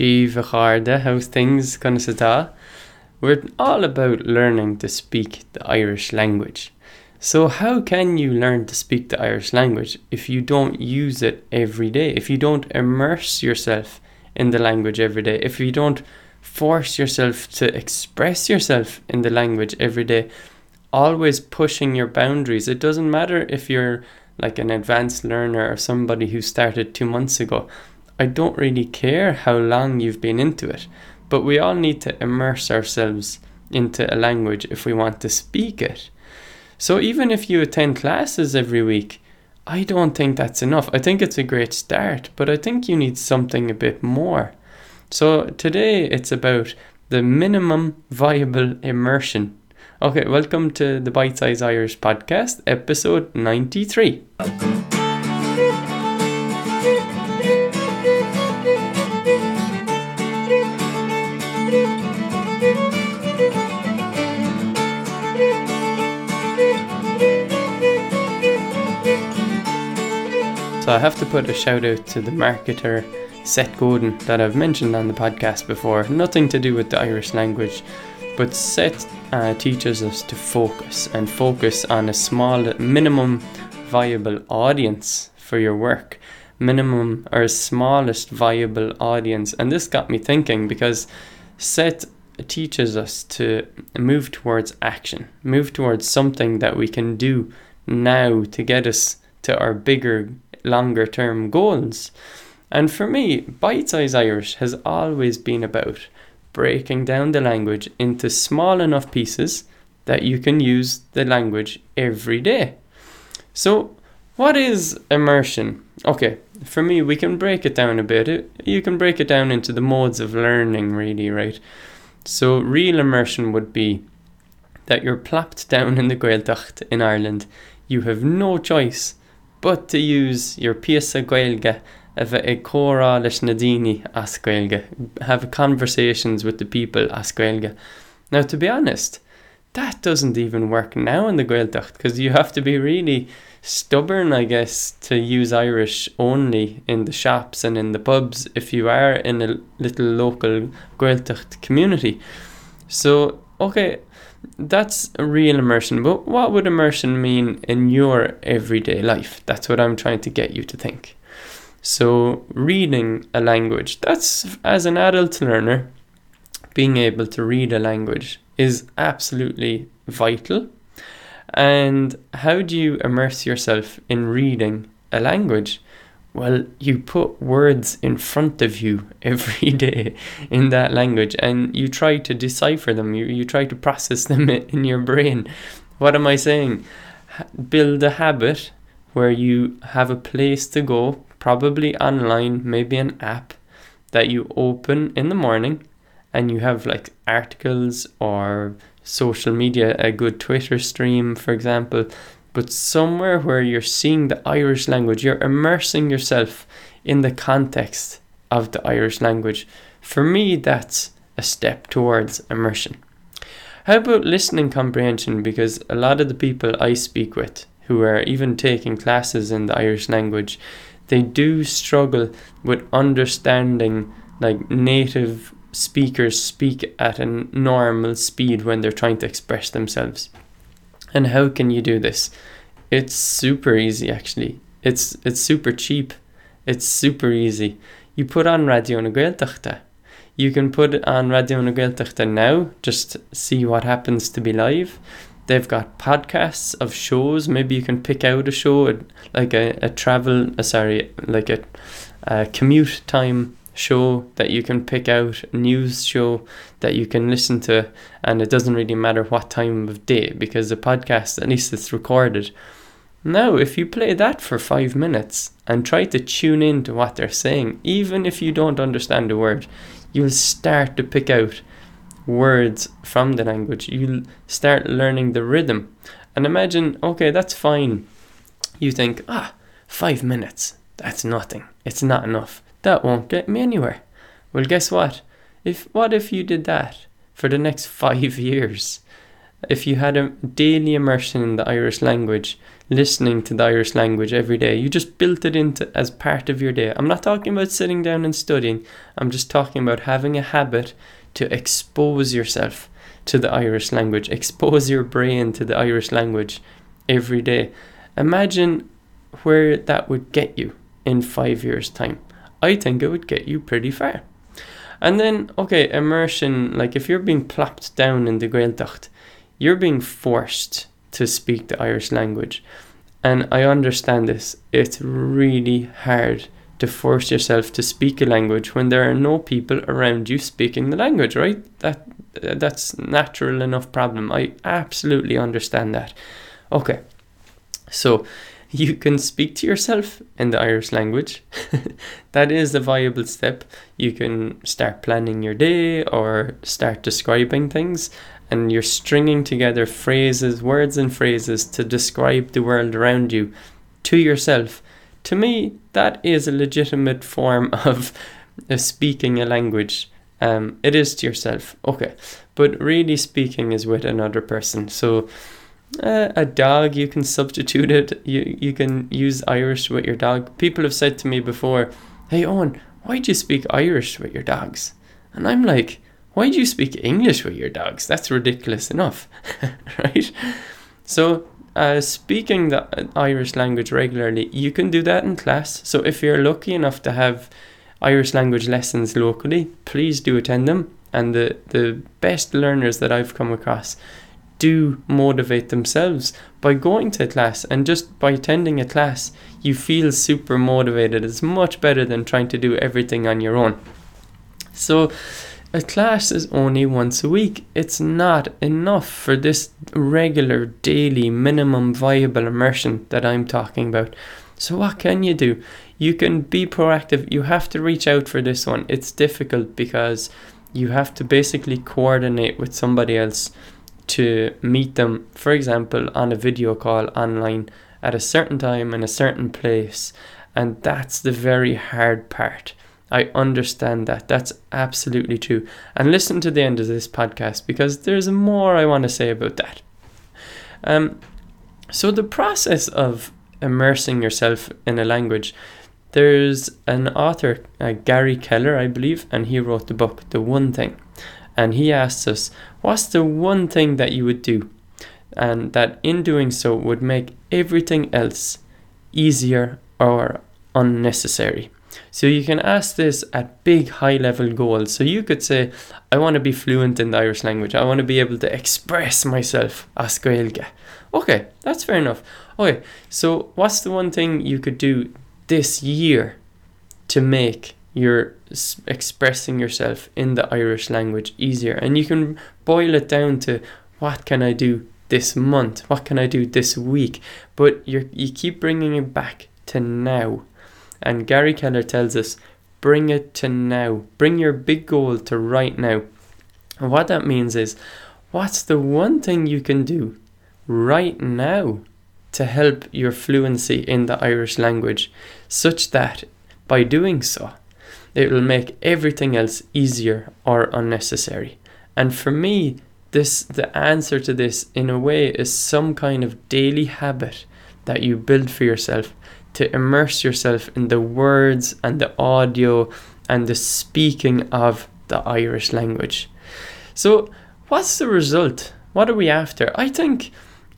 Jeeva how's things Gonna Kanasata? We're all about learning to speak the Irish language. So, how can you learn to speak the Irish language if you don't use it every day? If you don't immerse yourself in the language every day? If you don't force yourself to express yourself in the language every day? Always pushing your boundaries. It doesn't matter if you're like an advanced learner or somebody who started two months ago. I don't really care how long you've been into it, but we all need to immerse ourselves into a language if we want to speak it. So even if you attend classes every week, I don't think that's enough. I think it's a great start, but I think you need something a bit more. So today it's about the minimum viable immersion. Okay, welcome to the Bitesize Irish podcast, episode 93. So I have to put a shout out to the marketer Seth Godin that I've mentioned on the podcast before. Nothing to do with the Irish language, but Seth uh, teaches us to focus and focus on a small minimum viable audience for your work. Minimum or smallest viable audience. And this got me thinking because Seth teaches us to move towards action, move towards something that we can do now to get us to our bigger longer term goals. And for me, Bitesize Irish has always been about breaking down the language into small enough pieces that you can use the language every day. So, what is immersion? Okay, for me, we can break it down a bit. You can break it down into the modes of learning, really, right? So, real immersion would be that you're plopped down in the Gaeltacht in Ireland. You have no choice but to use your píosa Gaeilge a bheith ag chorá leis na daoine as Gaeilge, have conversations with the people as gaelge. Now, to be honest, that doesn't even work now in the Gaeltacht because you have to be really stubborn, I guess, to use Irish only in the shops and in the pubs if you are in a little local Gaeltacht community. So, okay, that's a real immersion. But what would immersion mean in your everyday life? That's what I'm trying to get you to think. So, reading a language, that's as an adult learner, being able to read a language is absolutely vital. And how do you immerse yourself in reading a language? Well, you put words in front of you every day in that language and you try to decipher them, you, you try to process them in your brain. What am I saying? Build a habit where you have a place to go, probably online, maybe an app that you open in the morning and you have like articles or social media, a good Twitter stream, for example, but somewhere where you're seeing the Irish language, you're immersing yourself in the context of the Irish language. For me, that's a step towards immersion. How about listening comprehension? Because a lot of the people I speak with who are even taking classes in the Irish language, they do struggle with understanding like native speakers speak at a normal speed when they're trying to express themselves. And how can you do this? It's super easy actually. It's it's super cheap. It's super easy. You put on Radio na. You can put on Radio na now, just see what happens to be live. They've got podcasts of shows. Maybe you can pick out a show, like a, a travel, uh, sorry, like a, a commute time show that you can pick out, news show that you can listen to, and it doesn't really matter what time of day because the podcast, at least it's recorded. Now, if you play that for five minutes and try to tune in to what they're saying, even if you don't understand a word, you'll start to pick out words from the language. You'll start learning the rhythm. And imagine, okay, that's fine. You think, ah, five minutes, that's nothing. It's not enough. That won't get me anywhere. Well, guess what? If what if you did that for the next five years? If you had a daily immersion in the Irish language, listening to the Irish language every day. You just built it into as part of your day. I'm not talking about sitting down and studying. I'm just talking about having a habit to expose yourself to the Irish language, expose your brain to the Irish language every day. Imagine where that would get you in 5 years time. I think it would get you pretty far. And then, okay, immersion, like if you're being plopped down in the Gaeltacht, you're being forced to speak the Irish language. And I understand this. It's really hard to force yourself to speak a language when there are no people around you speaking the language, right? That that's natural enough problem. I absolutely understand that. Okay. So, you can speak to yourself in the Irish language. that is a viable step. You can start planning your day or start describing things, and you're stringing together phrases, words, and phrases to describe the world around you to yourself. To me, that is a legitimate form of uh, speaking a language. Um, it is to yourself, okay, but really speaking is with another person. So, uh, a dog you can substitute it. You you can use irish with your dog. People have said to me before hey owen why do you speak irish with your dogs? And i'm like why do you speak english with your dogs? That's ridiculous enough. Right? So uh, speaking the irish language regularly you can do that in class. So if you're lucky enough to have irish language lessons locally please do attend them. And the the best learners that i've come across do motivate themselves. By going to a class and just by attending a class you feel super motivated. It's much better than trying to do everything on your own. So a class is only once a week. It's not enough for this regular daily minimum viable immersion that i'm talking about. So what can you do? You can be proactive. You have to reach out for this one. It's difficult because you have to basically coordinate with somebody else to meet them, for example, on a video call online at a certain time in a certain place. And that's the very hard part. I understand that. That's absolutely true. And listen to the end of this podcast because there's more I want to say about that. Um, so, the process of immersing yourself in a language, there's an author, uh, Gary Keller, I believe, and he wrote the book, The One Thing. And he asks us, What's the one thing that you would do? And that in doing so would make everything else easier or unnecessary. So you can ask this at big high level goals. So you could say, I want to be fluent in the Irish language. I want to be able to express myself as. Okay, that's fair enough. Okay, so what's the one thing you could do this year to make your expressing yourself in the Irish language easier. And you can boil it down to what can I do this month? What can I do this week? But you you keep bringing it back to now. And Gary Keller tells us bring it to now. Bring your big goal to right now. And what that means is what's the one thing you can do right now to help your fluency in the Irish language such that by doing so it will make everything else easier or unnecessary. And for me, this the answer to this in a way is some kind of daily habit that you build for yourself to immerse yourself in the words and the audio and the speaking of the Irish language. So, what's the result? What are we after? I think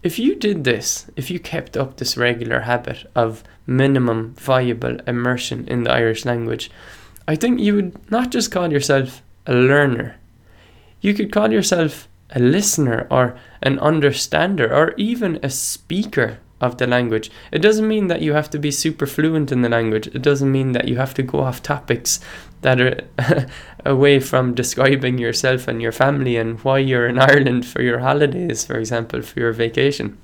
if you did this, if you kept up this regular habit of minimum viable immersion in the Irish language, I think you would not just call yourself a learner, you could call yourself a listener or an understander or even a speaker of the language. It doesn't mean that you have to be super fluent in the language. It doesn't mean that you have to go off topics that are away from describing yourself and your family and why you're in Ireland for your holidays, for example, for your vacation.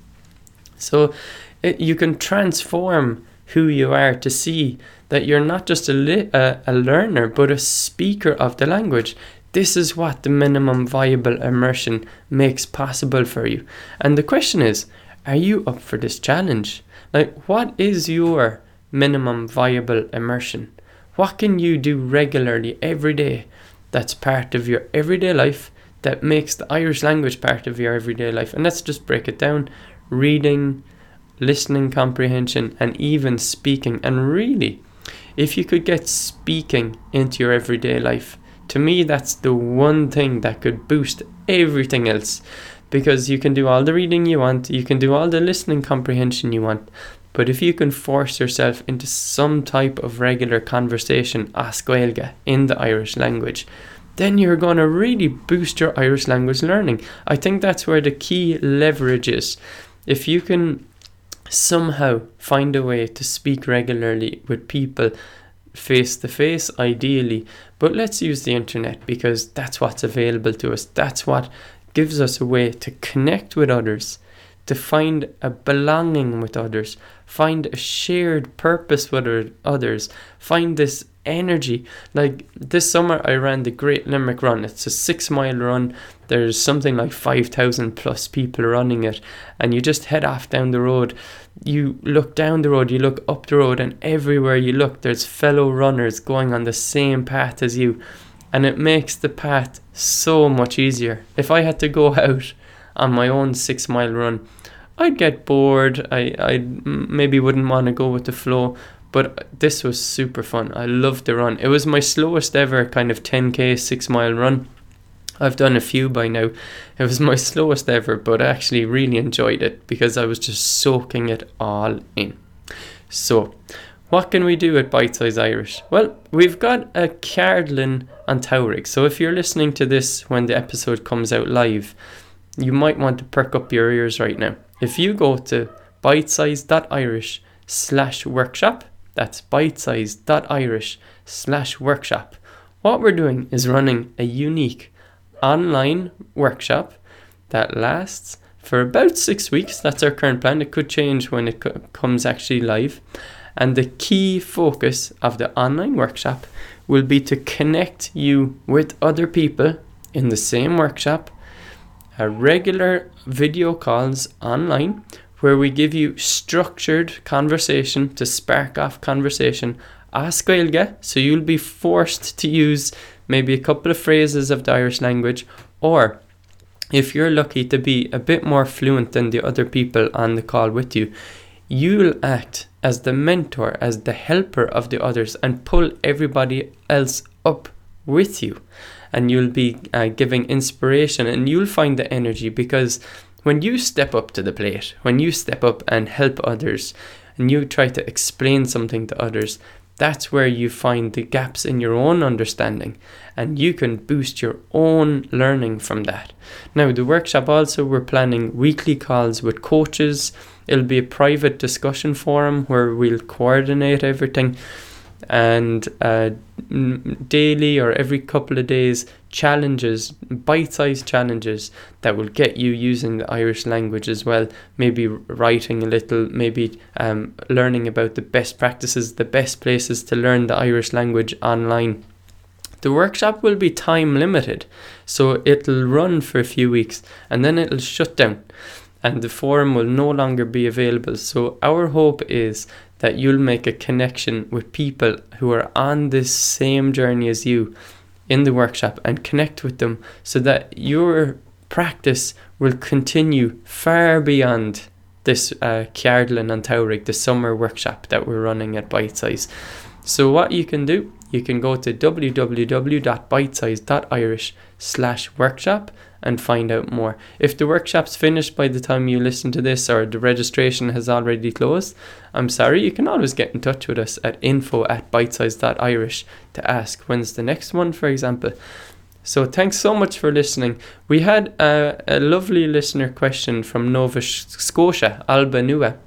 So it, you can transform who you are to see that you're not just a, li- a, a learner but a speaker of the language. This is what the minimum viable immersion makes possible for you. And the question is are you up for this challenge? Like, what is your minimum viable immersion? What can you do regularly every day that's part of your everyday life that makes the Irish language part of your everyday life? And let's just break it down reading, listening comprehension, and even speaking. And really, if you could get speaking into your everyday life, to me, that's the one thing that could boost everything else because you can do all the reading you want, you can do all the listening comprehension you want. But if you can force yourself into some type of regular conversation, as Gaeilge, in the Irish language, then you're going to really boost your Irish language learning. I think that's where the key leverage is. If you can somehow find a way to speak regularly with people face to face, ideally, but let's use the internet because that's what's available to us. That's what gives us a way to connect with others, to find a belonging with others, find a shared purpose with others, find this energy. Like this summer, I ran the Great Limerick Run. It's a six mile run. There's something like 5,000 plus people running it, and you just head off down the road. You look down the road, you look up the road, and everywhere you look, there's fellow runners going on the same path as you. And it makes the path so much easier. If I had to go out on my own six mile run, I'd get bored. I I maybe wouldn't want to go with the flow. But this was super fun. I loved the run. It was my slowest ever kind of 10k six mile run. I've done a few by now. It was my slowest ever, but I actually really enjoyed it because I was just soaking it all in. So, what can we do at Bitesize Irish? Well, we've got a Ceardlann an tSamhraidh. So, if you're listening to this when the episode comes out live, you might want to perk up your ears right now. If you go to bitesize.irish slash workshop, that's bitesize.irish slash workshop. What we're doing is running a unique online workshop that lasts for about six weeks. That's our current plan. It could change when it co- comes actually live. And the key focus of the online workshop will be to connect you with other people in the same workshop, a regular video calls online where we give you structured conversation to spark off conversation as Gaeilge, so you'll be forced to use maybe a couple of phrases of the Irish language, or if you're lucky to be a bit more fluent than the other people on the call with you, you'll act as the mentor, as the helper of the others, and pull everybody else up with you. And you'll be uh, giving inspiration, and you'll find the energy because when you step up to the plate, when you step up and help others, and you try to explain something to others, that's where you find the gaps in your own understanding and you can boost your own learning from that. Now, the workshop also, we're planning weekly calls with coaches. It'll be a private discussion forum where we'll coordinate everything and uh, daily or every couple of days challenges, bite sized challenges that will get you using the Irish language as well. Maybe writing a little, maybe um, learning about the best practices, the best places to learn the Irish language online. The workshop will be time limited, so it'll run for a few weeks and then it'll shut down and the forum will no longer be available. So, our hope is that you'll make a connection with people who are on this same journey as you in the workshop and connect with them so that your practice will continue far beyond this uh, Ceardlann an tSamhraidh, the summer workshop that we're running at Bitesize. So what you can do, you can go to www.bitesize.irish slash workshop and find out more. If the workshop's finished by the time you listen to this or the registration has already closed, I'm sorry, you can always get in touch with us at info at bitesize.irish to ask when's the next one, for example. So thanks so much for listening. We had a, a lovely listener question from Nova Scotia, Alba Nua,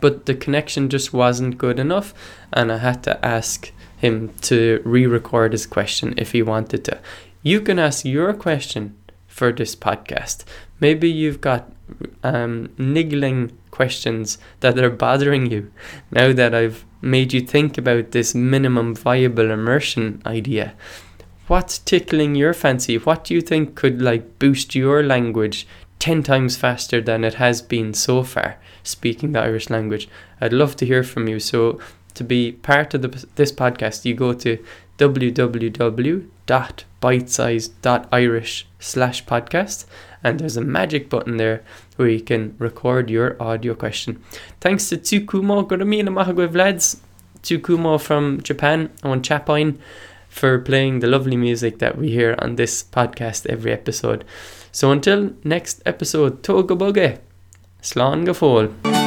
but the connection just wasn't good enough, and I had to ask him to re-record his question if he wanted to. You can ask your question for this podcast. Maybe you've got um, niggling questions that are bothering you now that I've made you think about this minimum viable immersion idea. What's tickling your fancy? What do you think could like boost your language 10 times faster than it has been so far speaking the Irish language? I'd love to hear from you. So to be part of the, this podcast, you go to www.bitesize.irish slash podcast and there's a magic button there where you can record your audio question. Thanks to Tsukumo Goramina Mahagwev lads, Tsukumo from Japan on Chapine for playing the lovely music that we hear on this podcast every episode. So until next episode, Toga Bugge, Slán